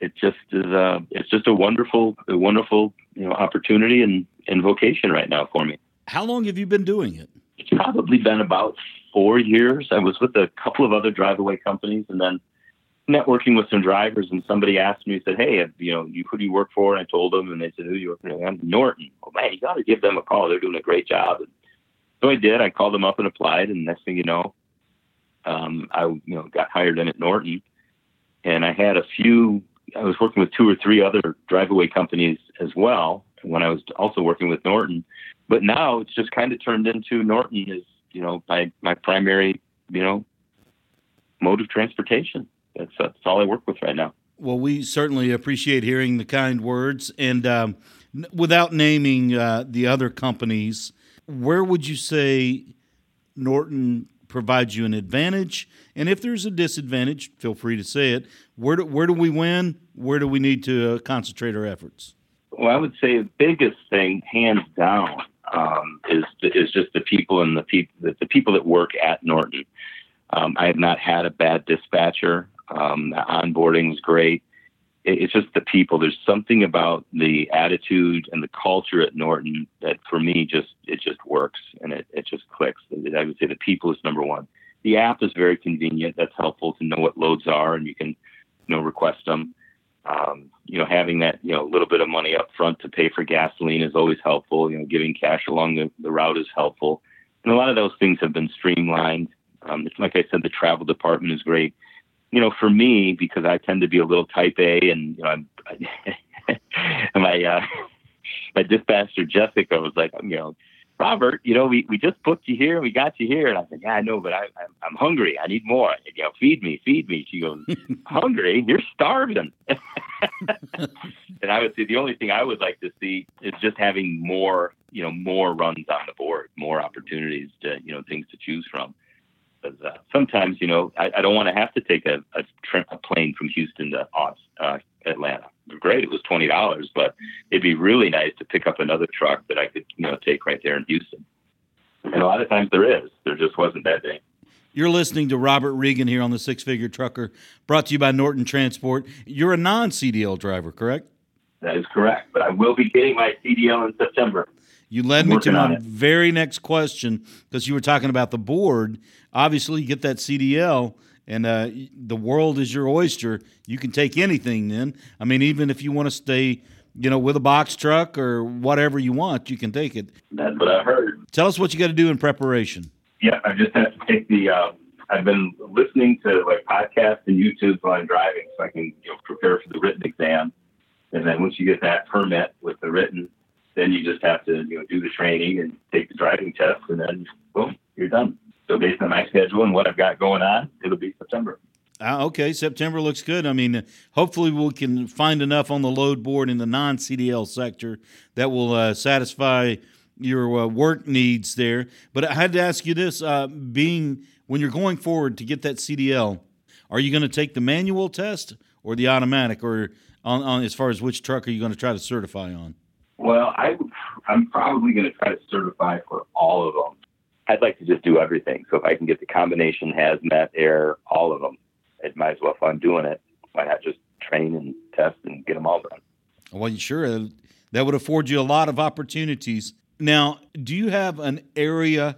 it just is. Uh, it's just a wonderful, a wonderful you know opportunity and, and vocation right now for me. How long have you been doing it? It's probably been about four years. I was with a couple of other drive-away companies, and then networking with some drivers. And somebody asked me, said, "Hey, you know, you, who do you work for?" And I told them, and they said, "Who do you work for?" I'm Norton. Oh man, you got to give them a call. They're doing a great job. And so I did. I called them up and applied, and next thing you know, um, I you know got hired in at Norton, and I had a few. I was working with two or three other drive-away companies as well when I was also working with Norton but now it's just kind of turned into Norton is you know my my primary you know mode of transportation. That's that's all I work with right now. Well, we certainly appreciate hearing the kind words, and um, without naming uh, the other companies, where would you say Norton provides you an advantage? And if there's a disadvantage, feel free to say it. Where do, where do we win? Where do we need to uh, concentrate our efforts? Well, I would say the biggest thing, hands down, um, is is just the people and the people the, the people that work at Norton. Um, I have not had a bad dispatcher. Um, the onboarding was great. It, it's just the people. There's something about the attitude and the culture at Norton that for me just it just works and it, it just clicks. I would say the people is number one. The app is very convenient. That's helpful to know what loads are and you can you know request them. Um, you know, having that, you know, little bit of money up front to pay for gasoline is always helpful. You know, giving cash along the, the route is helpful. And a lot of those things have been streamlined. Um, it's like I said, the travel department is great. You know, for me, because I tend to be a little type A and, you know, I'm, I, my, uh, my dispatcher Jessica was like, you know, Robert, you know, we, we just booked you here and we got you here. And I said, yeah, I know, but I, I'm, I'm hungry. I need more. you know, feed me, feed me. She goes, hungry? You're starving. and I would say the only thing I would like to see is just having more, you know, more runs on the board, more opportunities to, you know, things to choose from. Because uh, sometimes, you know, I, I don't want to have to take a, a, tra- a plane from Houston to uh, Atlanta great. It was twenty dollars, but it'd be really nice to pick up another truck that I could, you know, take right there in Houston. And a lot of times there is. There just wasn't that day. You're listening to Robert Regan here on the Six Figure Trucker, brought to you by Norton Transport. You're a non CDL driver, correct? That is correct, but I will be getting my CDL in September. You led me to my very next question because you were talking about the board. Obviously, you get that CDL and uh, the world is your oyster. You can take anything. Then, I mean, even if you want to stay, you know, with a box truck or whatever you want, you can take it. That's what I heard. Tell us what you got to do in preparation. Yeah, I just have to take the. Uh, I've been listening to like podcasts and YouTube while I'm driving, so I can you know prepare for the written exam. And then once you get that permit with the written, then you just have to you know do the training and take the driving test, and then boom, you're done. So based on my schedule and what I've got going on, it'll be September. Uh, okay, September looks good. I mean, hopefully we can find enough on the load board in the non CDL sector that will uh, satisfy your uh, work needs there. But I had to ask you this: uh, being when you're going forward to get that CDL, are you going to take the manual test or the automatic, or on, on as far as which truck are you going to try to certify on? Well, I, I'm probably going to try to certify for all of them. I'd like to just do everything. So if I can get the combination hazmat, air, all of them, it might as well. I'm doing it, why not just train and test and get them all done? Well, sure. That would afford you a lot of opportunities. Now, do you have an area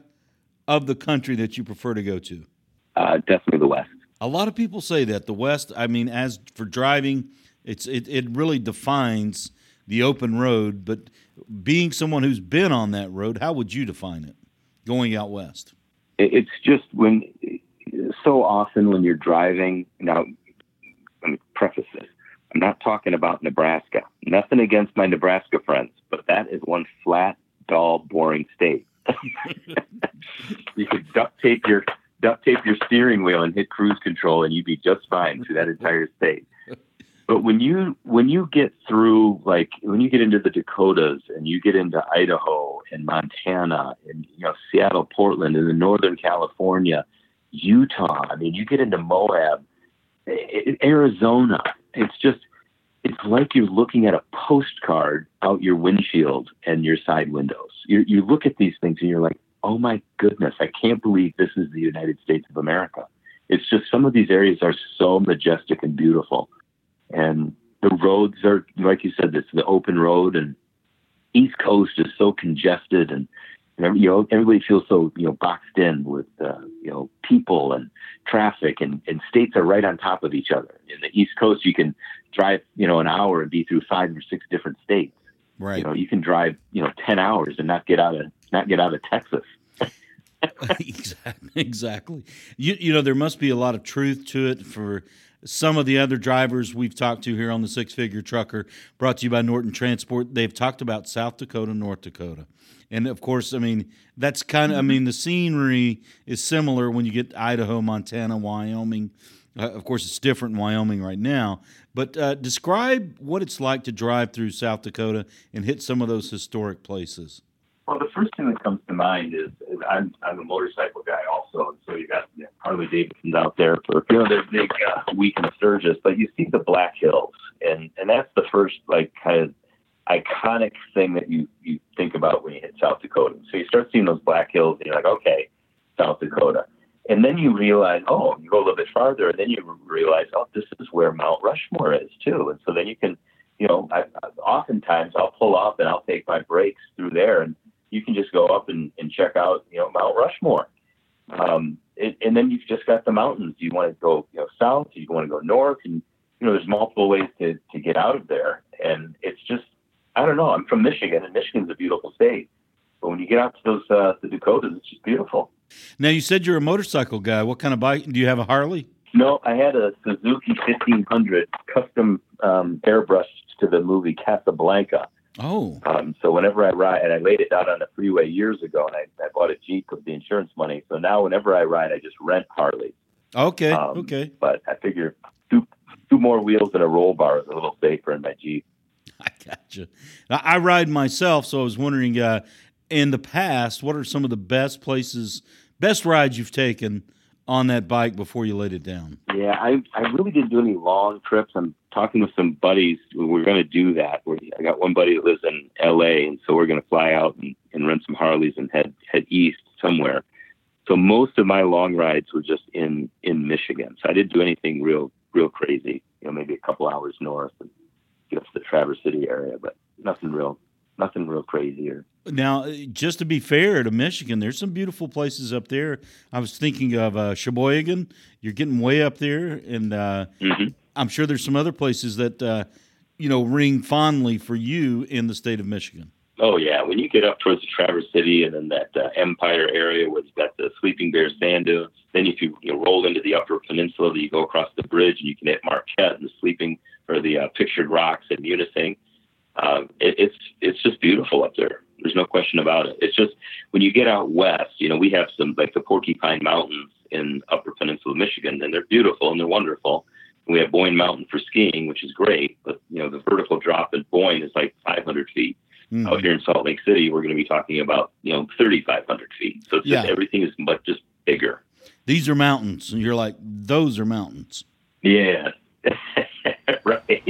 of the country that you prefer to go to? Uh, definitely the West. A lot of people say that the West. I mean, as for driving, it's it, it really defines the open road. But being someone who's been on that road, how would you define it? going out west? It's just when so often when you're driving. Now, let me preface this. I'm not talking about Nebraska. Nothing against my Nebraska friends, but that is one flat, dull, boring state. you could duct tape your duct tape your steering wheel and hit cruise control, and you'd be just fine through that entire state. But when you when you get through like when you get into the Dakotas and you get into Idaho and Montana and you know Seattle, Portland, and then Northern California, Utah. I mean, you get into Moab, Arizona. It's just it's like you're looking at a postcard out your windshield and your side windows. You you look at these things and you're like, oh my goodness, I can't believe this is the United States of America. It's just some of these areas are so majestic and beautiful and the roads are like you said, it's the open road, and East Coast is so congested, and you know everybody feels so you know boxed in with uh, you know people and traffic, and, and states are right on top of each other. In the East Coast, you can drive you know an hour and be through five or six different states. Right. You know, you can drive you know ten hours and not get out of not get out of Texas. exactly. Exactly. You you know there must be a lot of truth to it for some of the other drivers we've talked to here on the Six Figure Trucker, brought to you by Norton Transport, they've talked about South Dakota, North Dakota. And of course, I mean, that's kind of, I mean, the scenery is similar when you get Idaho, Montana, Wyoming. Uh, of course, it's different in Wyoming right now. But uh, describe what it's like to drive through South Dakota and hit some of those historic places. Well, the first thing that mind is, is I'm, I'm a motorcycle guy also, and so you got Harley Davidsons out there for you know their big uh, week in Sturgis, but you see the Black Hills, and and that's the first like kind of iconic thing that you you think about when you hit South Dakota. So you start seeing those black hills, and you're like, okay, South Dakota. And then you realize, oh, you go a little bit farther, and then you realize, oh, this is where Mount Rushmore is too. And so then you can, you know, I, I, oftentimes I'll pull up and I'll take my breaks through there, and you can just go up and, and check out, you know, Mount Rushmore. Um, it, and then you've just got the mountains. You want to go, you know, south. You want to go north, and you know, there's multiple ways to to get out of there. And it's just, I don't know. I'm from Michigan, and Michigan's a beautiful state. But when you get out to those uh, the Dakotas, it's just beautiful. Now you said you're a motorcycle guy. What kind of bike? Do you have a Harley? No, I had a Suzuki 1500 custom um, airbrushed to the movie Casablanca. Oh. Um, so whenever I ride, and I laid it down on the freeway years ago, and I, I bought a Jeep with the insurance money. So now whenever I ride, I just rent Harley. Okay. Um, okay. But I figure two two more wheels and a roll bar is a little safer in my Jeep. I gotcha. I ride myself, so I was wondering, uh, in the past, what are some of the best places, best rides you've taken on that bike before you laid it down? Yeah, I I really didn't do any long trips. I'm talking with some buddies. We're going to do that. We're, I got one buddy that lives in L.A., and so we're going to fly out and, and rent some Harleys and head head east somewhere. So most of my long rides were just in in Michigan. So I didn't do anything real real crazy. You know, maybe a couple hours north and to the Traverse City area, but nothing real nothing real crazy or now, just to be fair to Michigan, there's some beautiful places up there. I was thinking of uh, Cheboygan. You're getting way up there, and uh, mm-hmm. I'm sure there's some other places that uh, you know ring fondly for you in the state of Michigan. Oh yeah, when you get up towards the Traverse City and then that uh, Empire area where you've got the Sleeping Bear sand dunes, then if you, you know, roll into the Upper Peninsula, you go across the bridge and you can hit Marquette and the Sleeping or the uh, Pictured Rocks and Munising. Um, it, it's it's just beautiful up there. There's no question about it. It's just when you get out west, you know, we have some like the Porcupine Mountains in Upper Peninsula, Michigan, and they're beautiful and they're wonderful. And we have Boyne Mountain for skiing, which is great, but you know, the vertical drop in Boyne is like 500 feet. Mm-hmm. Out here in Salt Lake City, we're going to be talking about you know 3,500 feet. So it's yeah. just everything is much just bigger. These are mountains, and you're like, those are mountains. Yeah, right.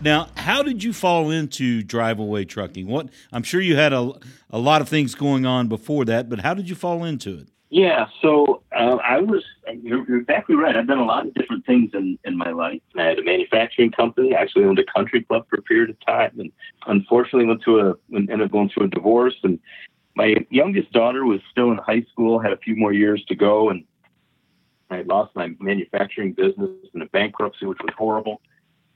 Now, how did you fall into drive away trucking? What I'm sure you had a, a lot of things going on before that, but how did you fall into it? Yeah, so uh, I was you're, exactly right. I've done a lot of different things in, in my life. I had a manufacturing company. I actually owned a country club for a period of time, and unfortunately went through a ended up going through a divorce. And my youngest daughter was still in high school, had a few more years to go, and I lost my manufacturing business in a bankruptcy, which was horrible.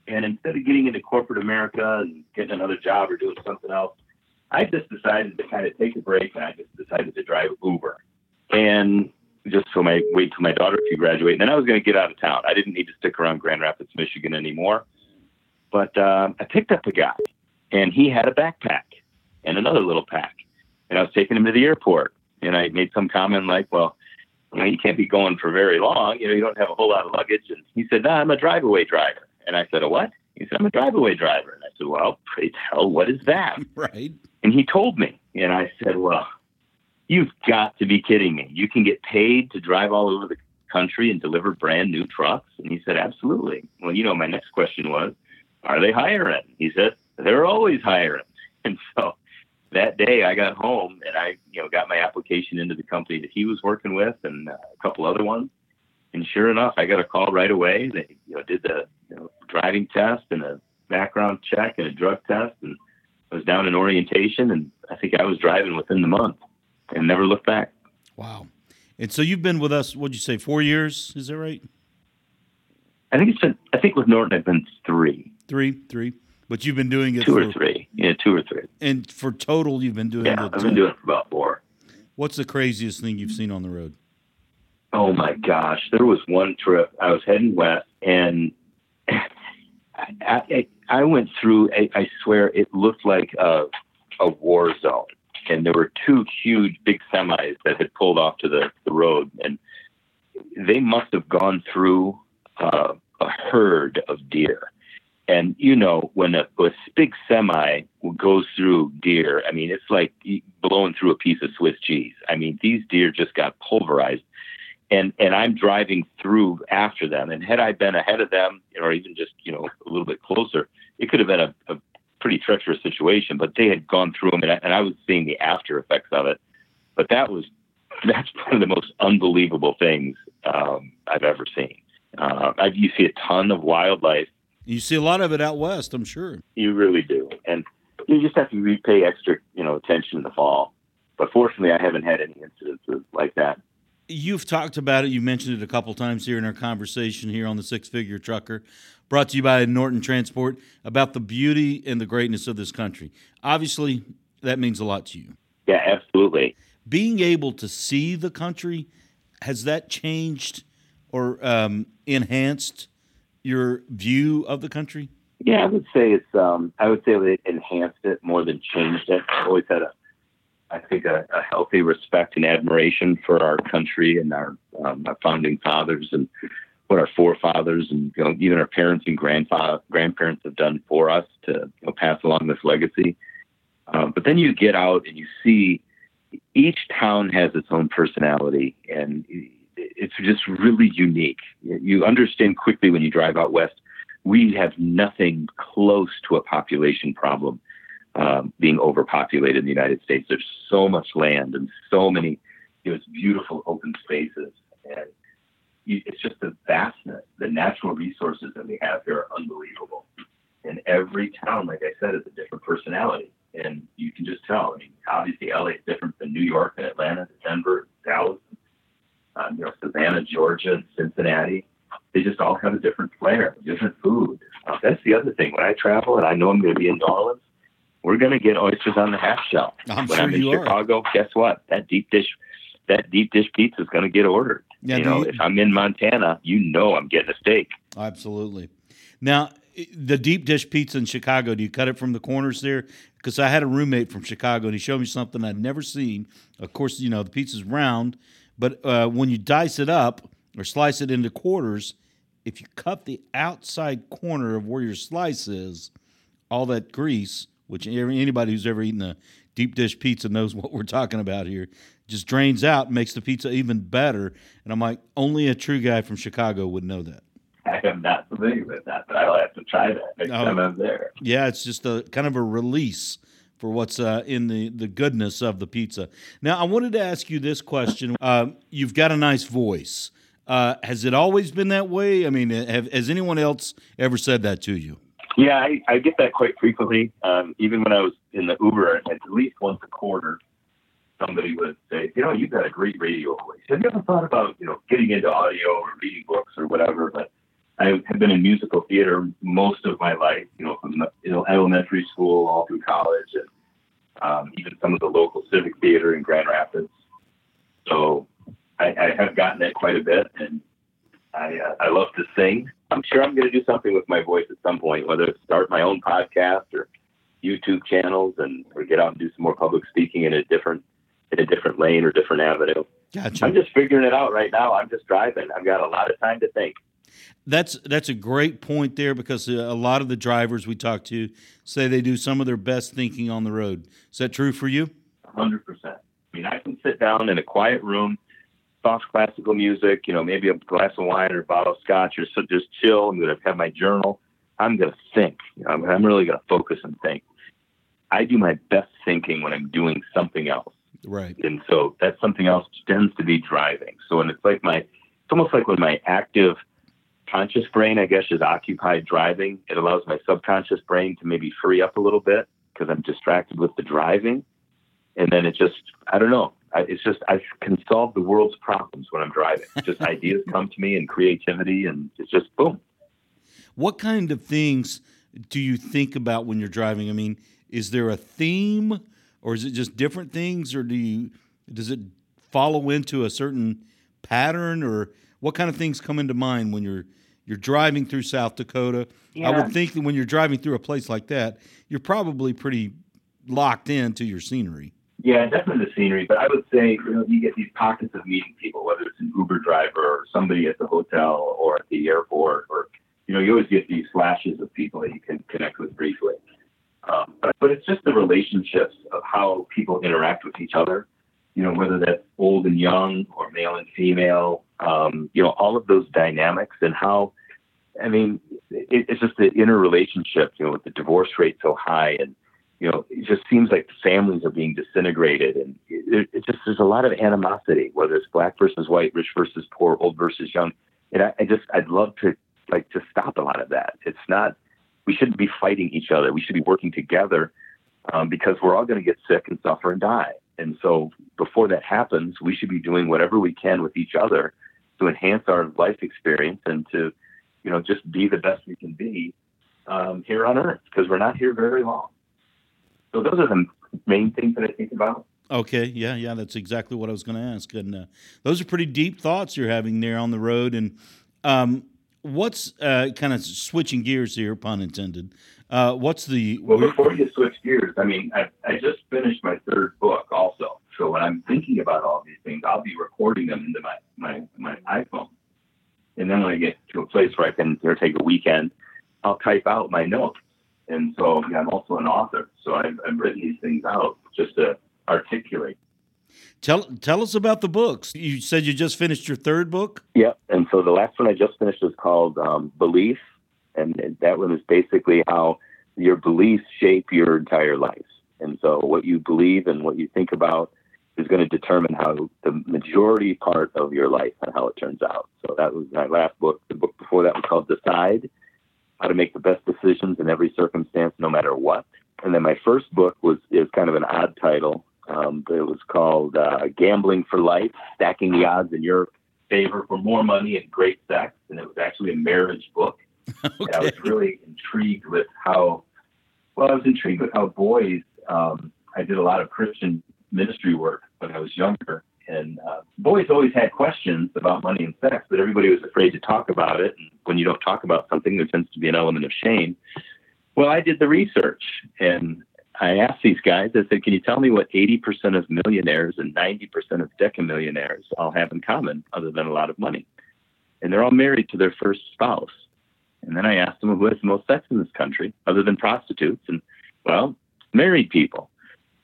And instead of getting into corporate America and getting another job or doing something else, I just decided to kind of take a break and I just decided to drive Uber. And just so my wait till my daughter could graduate. And then I was going to get out of town. I didn't need to stick around Grand Rapids, Michigan anymore. But uh, I picked up a guy, and he had a backpack and another little pack. And I was taking him to the airport. And I made some comment like, well, you know, you can't be going for very long. You know, you don't have a whole lot of luggage. And he said, no, nah, I'm a drive away driver. And I said, a what? He said, I'm a drive-away driver. And I said, well, pray tell, what is that? Right. And he told me. And I said, well, you've got to be kidding me. You can get paid to drive all over the country and deliver brand new trucks? And he said, absolutely. Well, you know, my next question was, are they hiring? He said, they're always hiring. And so that day I got home and I, you know, got my application into the company that he was working with and uh, a couple other ones. And sure enough, I got a call right away. They, you know, did the you know, driving test and a background check and a drug test, and I was down in orientation. And I think I was driving within the month, and never looked back. Wow! And so you've been with us. What'd you say? Four years? Is that right? I think it's been. I think with Norton, I've been three. Three, three. But you've been doing it two for, or three. Yeah, two or three. And for total, you've been doing. Yeah, I've been doing it for about four. What's the craziest thing you've seen on the road? Oh my gosh, there was one trip. I was heading west, and I, I, I went through. I, I swear, it looked like a, a war zone, and there were two huge, big semis that had pulled off to the, the road, and they must have gone through uh, a herd of deer. And you know, when a, a big semi goes through deer, I mean, it's like blowing through a piece of Swiss cheese. I mean, these deer just got pulverized and and I'm driving through after them. And had I been ahead of them, or even just you know a little bit closer, it could have been a, a pretty treacherous situation. But they had gone through them, and I, and I was seeing the after effects of it. But that was that's one of the most unbelievable things um, I've ever seen. Uh, I, you see a ton of wildlife. You see a lot of it out west, I'm sure. You really do, and you just have to pay extra, you know, attention in the fall. But fortunately, I haven't had any incidences like that. You've talked about it. You mentioned it a couple times here in our conversation here on the Six Figure Trucker, brought to you by Norton Transport, about the beauty and the greatness of this country. Obviously, that means a lot to you. Yeah, absolutely. Being able to see the country has that changed or um, enhanced your view of the country? Yeah, I would say it's. Um, I would say it enhanced it more than changed it. I've always had a, I think, a, a healthy respect and admiration for our country and our, um, our founding fathers and what our forefathers and you know, even our parents and grandfather grandparents have done for us to you know, pass along this legacy. Um, but then you get out and you see each town has its own personality and it's just really unique. You understand quickly when you drive out west, we have nothing close to a population problem um, being overpopulated in the United States. There's so much land and so many, you know, it's beautiful open spaces. And you, it's just the vastness, the natural resources that we have here are unbelievable. And every town, like I said, is a different personality. And you can just tell. I mean, obviously, LA is different than New York and Atlanta, Denver, Dallas, um, you know, Savannah, Georgia, and Cincinnati. They just all have a different flair, different food. Uh, that's the other thing. When I travel and I know I'm going to be in New Orleans, we're going to get oysters on the half shell. I'm when sure I'm in Chicago, are. guess what? That deep dish, that deep dish pizza is going to get ordered. Yeah, you know, you- if I'm in Montana, you know I'm getting a steak. Absolutely. Now, the deep dish pizza in Chicago, do you cut it from the corners there? Because I had a roommate from Chicago and he showed me something I'd never seen. Of course, you know, the pizza's round, but uh, when you dice it up or slice it into quarters, if you cut the outside corner of where your slice is, all that grease, which anybody who's ever eaten a deep dish pizza knows what we're talking about here, just drains out, and makes the pizza even better. And I'm like, only a true guy from Chicago would know that. I am not familiar with that, but I'll have to try that next Oh. time I'm there. Yeah, it's just a kind of a release for what's uh, in the, the goodness of the pizza. Now, I wanted to ask you this question. Um, you've got a nice voice. Uh, has it always been that way? I mean, have, has anyone else ever said that to you? Yeah, I, I get that quite frequently. Um, even when I was in the Uber, at least once a quarter, somebody would say, "You know, you've got a great radio voice. Have you ever thought about, you know, getting into audio or reading books or whatever?" But I have been in musical theater most of my life. You know, from you know, elementary school all through college, and um, even some of the local civic theater in Grand Rapids. So I, I have gotten that quite a bit, and I uh, I love to sing. I'm sure I'm going to do something with my voice at some point, whether it's start my own podcast or YouTube channels, and or get out and do some more public speaking in a different in a different lane or different avenue. Gotcha. I'm just figuring it out right now. I'm just driving. I've got a lot of time to think. That's that's a great point there because uh, a lot of the drivers we talk to say they do some of their best thinking on the road. Is that true for you? 100%. I mean, I can sit down in a quiet room, soft classical music, you know, maybe a glass of wine or a bottle of scotch, or so just chill. I'm going to have my journal. I'm going to think. You know, I'm, I'm really going to focus and think. I do my best thinking when I'm doing something else. Right. And so that something else tends to be driving. So when it's like my, it's almost like when my active conscious brain, I guess, is occupied driving, it allows my subconscious brain to maybe free up a little bit because I'm distracted with the driving. And then it just, I don't know. I, it's just, I can solve the world's problems when I'm driving. Just ideas come to me and creativity, and it's just boom. What kind of things do you think about when you're driving? I mean, is there a theme or is it just different things or do you does it follow into a certain pattern or what kind of things come into mind when you're you're driving through South Dakota? I would think that when you're driving through a place like that, you're probably pretty locked into your scenery. Yeah, definitely the scenery. But I would say, you know, you get these pockets of meeting people, whether it's an Uber driver or somebody at the hotel or at the airport, or you know, you always get these flashes of people that you can connect with briefly. Um, but, but it's just the relationships of how people interact with each other. you know, whether that's old and young or male and female, um, you know, all of those dynamics and how, I mean, it, it's just the interrelationship, you know, with the divorce rate so high and, you know, it just seems like families are being disintegrated and it, it just, there's a lot of animosity, whether it's black versus white, rich versus poor, old versus young. And I, I just, I'd love to like to stop a lot of that. It's not, we shouldn't be fighting each other. We should be working together um, because we're all going to get sick and suffer and die. And so before that happens, we should be doing whatever we can with each other to enhance our life experience and to, you know, just be the best we can be um, here on Earth because we're not here very long. So those are the main things that I think about. Okay, yeah, yeah, that's exactly what I was going to ask, and uh, those are pretty deep thoughts you're having there on the road. And um, what's uh, kind of switching gears here, pun intended? Uh, what's the well? Before you switch gears, I mean, I, I just finished my third book, also. So when I'm thinking about all these things, I'll be recording them into my my my iPhone, and then when I get to a place where I can know, take a weekend, I'll type out my notes. And so yeah, I'm also an author, so I've, I've written these things out just to articulate. Tell tell us about the books. You said you just finished your third book. Yep, and so the last one I just finished is called um, Belief, and that one is basically how your beliefs shape your entire life. And so what you believe and what you think about is going to determine how the majority part of your life and how it turns out. So that was my last book. The book before that was called Decide, how to make the best decisions in every circumstance, no matter what. And then my first book was is kind of an odd title. Um, it was called uh, Gambling for Life, Stacking the Odds in Your Favor for More Money and Great Sex. And it was actually a marriage book. okay. I was really intrigued with how, well, I was intrigued with how boys, um, I did a lot of Christian ministry work when I was younger. And uh, boys always had questions about money and sex, but everybody was afraid to talk about it. And when you don't talk about something, there tends to be an element of shame. Well, I did the research and I asked these guys, I said, can you tell me what 80% of millionaires and 90% of decamillionaires all have in common other than a lot of money? And they're all married to their first spouse. And then I asked them who has the most sex in this country other than prostitutes. And well, married people.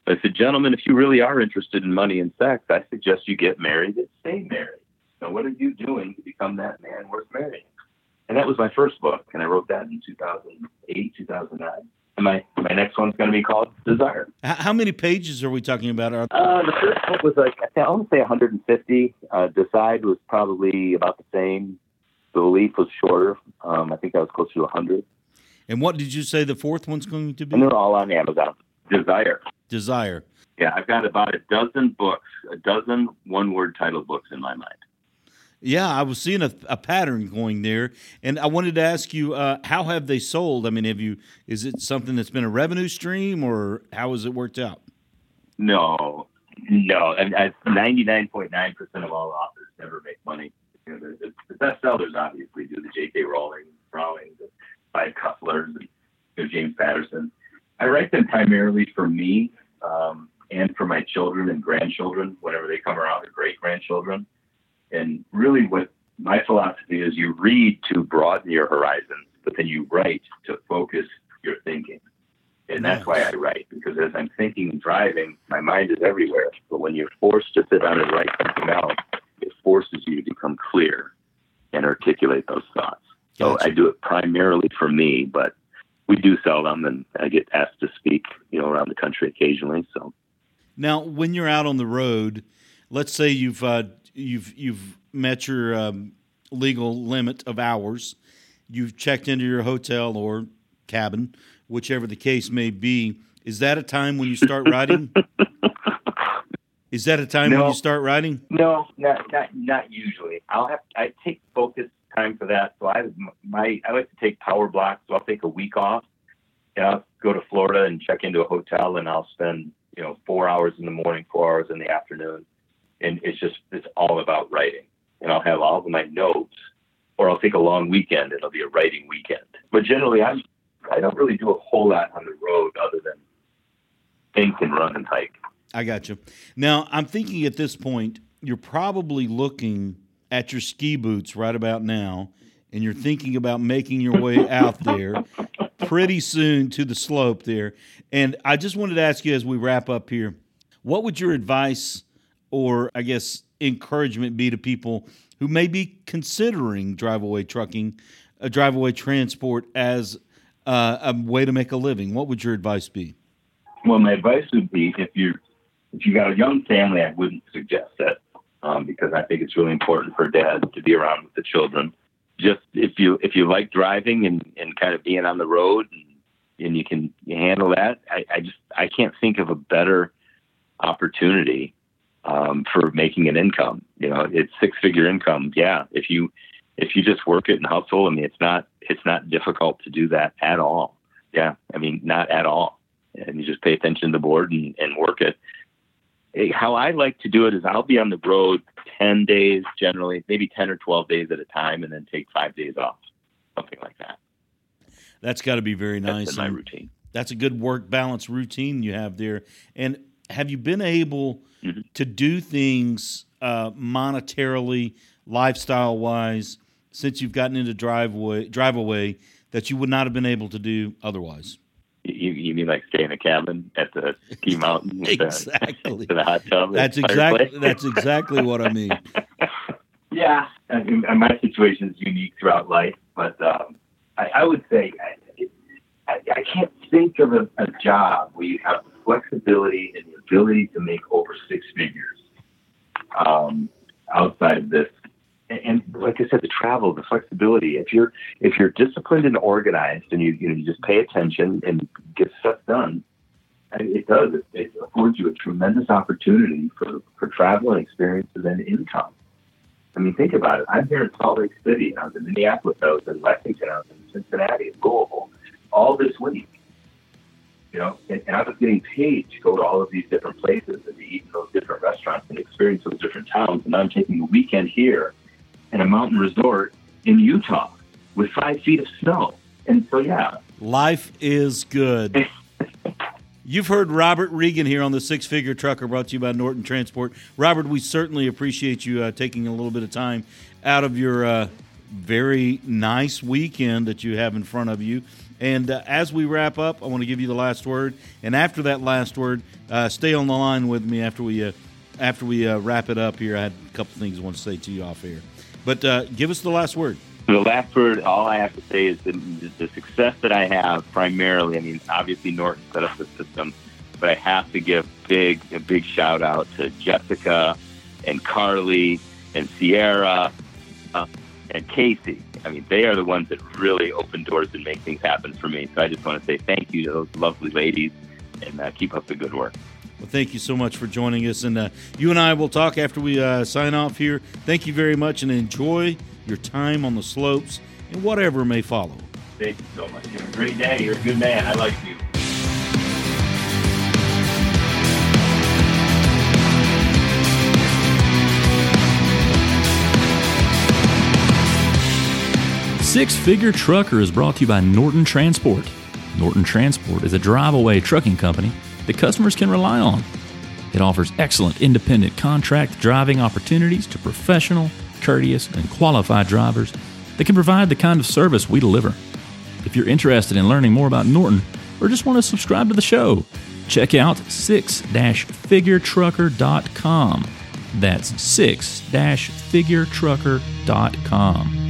I said, gentlemen, if you really are interested in money and sex, I suggest you get married and stay married. Now, what are you doing to become that man worth marrying? And that was my first book, and I wrote that in 2008, 2009. And my, my next one's going to be called Desire. How many pages are we talking about? Uh, the first book was like, I want to say 150. Uh, Decide was probably about the same. The Belief was shorter. Um, I think that was close to 100. And what did you say the fourth one's going to be? And they're all on Amazon. Desire. Desire. Yeah, I've got about a dozen books, a dozen one word title books in my mind. Yeah, I was seeing a, a, pattern going there, and I wanted to ask you, uh, how have they sold? I mean, have you? Is it something that's been a revenue stream, or how has it worked out? No, no, and ninety nine point nine percent of all authors never make money. You know, the, the best sellers obviously do the J.K. Rowling, Rowling, the Clive Cusslers, and you know, James Patterson. I write them primarily for me um, and for my children and grandchildren whenever they come around, or great grandchildren. And really, what my philosophy is you read to broaden your horizons, but then you write to focus your thinking. And that's why I write, because as I'm thinking and driving, my mind is everywhere. But when you're forced to sit down and write something out, it forces you to become clear and articulate those thoughts. Gotcha. So I do it primarily for me, but we do sell them, and I get asked to speak, you know, around the country occasionally. So now, when you're out on the road, let's say you've uh, you've you've met your um, legal limit of hours, you've checked into your hotel or cabin, whichever the case may be. Is that a time when you start writing? Is that a time no, when you start writing? No, not not not usually. I'll have I take focus time for that. So I my I like to take power blocks. So I'll take a week off. And I'll go to Florida and check into a hotel, and I'll spend you know four hours in the morning, four hours in the afternoon, and it's just it's all about writing. And I'll have all of my notes, or I'll take a long weekend. It'll be a writing weekend. But generally, I'm I don't really do a whole lot on the road other than think and run and hike. I got you. Now I'm thinking at this point, you're probably looking at your ski boots right about now, and you're thinking about making your way out there pretty soon to the slope there. And I just wanted to ask you as we wrap up here, what would your advice or I guess encouragement be to people who may be considering drive-away trucking, a drive-away transport as uh, a way to make a living? What would your advice be? Well, my advice would be if you if you got a young family, I wouldn't suggest that um, because I think it's really important for dads to be around with the children. Just if you if you like driving and, and kind of being on the road and, and you can handle that, I, I just I can't think of a better opportunity um, for making an income. You know, it's six figure income. Yeah, if you if you just work it and hustle, I mean, it's not it's not difficult to do that at all. Yeah, I mean, not at all. And you just pay attention to the board and, and work it. How I like to do it is I'll be on the road 10 days generally, maybe 10 or 12 days at a time, and then take five days off, something like that. That's got to be very nice. That's my routine. That's a good work balance routine you have there. And have you been able mm-hmm. to do things uh, monetarily, lifestyle wise, since you've gotten into driveway drive away that you would not have been able to do otherwise? You, you mean like stay in a cabin at the ski mountain? exactly. The, the hot tub. That's exactly that's exactly what I mean. yeah, I mean, my situation is unique throughout life, but um, I, I, would say I, I, can't think of a, a job where you have the flexibility and the ability to make over six figures um, outside of this and like I said, the travel, the flexibility. If you're if you're disciplined and organized, and you you know you just pay attention and get stuff done, it does. It, affords you a tremendous opportunity for for travel and experiences and income. I mean, think about it. I'm here in Salt Lake City. I was in Minneapolis. I was in Lexington. I was in Cincinnati, and Louisville, all this week. You know, and, and I was getting paid to go to all of these different places and to eat in those different restaurants and experience those different towns. And I'm taking a weekend here in a mountain resort in Utah with five feet of snow. And so, yeah. Life is good. You've heard Robert Regan here on the Six Figure Trucker, brought to you by Norton Transport. Robert, we certainly appreciate you uh, taking a little bit of time out of your uh, very nice weekend that you have in front of you. And uh, as we wrap up, I want to give you the last word. And after that last word, uh, stay on the line with me after we uh, after we uh, wrap it up here. I had a couple things I want to say to you off here. But uh, give us the last word. The last word, all I have to say is the, success that I have primarily. I mean, obviously Norton set up the system, but I have to give big a big shout out to Jessica and Carly and Sierra uh, and Casey. I mean, they are the ones that really open doors and make things happen for me. So I just want to say thank you to those lovely ladies and uh, keep up the good work. Well, thank you so much for joining us. And uh, you and I will talk after we uh, sign off here. Thank you very much and enjoy your time on the slopes and whatever may follow. Thank you so much. You have a great day. You're a good man. I like you. Six Figure Trucker is brought to you by Norton Transport. Norton Transport is a drive away trucking company that customers can rely on. It offers excellent independent contract driving opportunities to professional, courteous, and qualified drivers that can provide the kind of service we deliver. If you're interested in learning more about Norton or just want to subscribe to the show, check out 6-figuretrucker.com. That's 6-figuretrucker.com.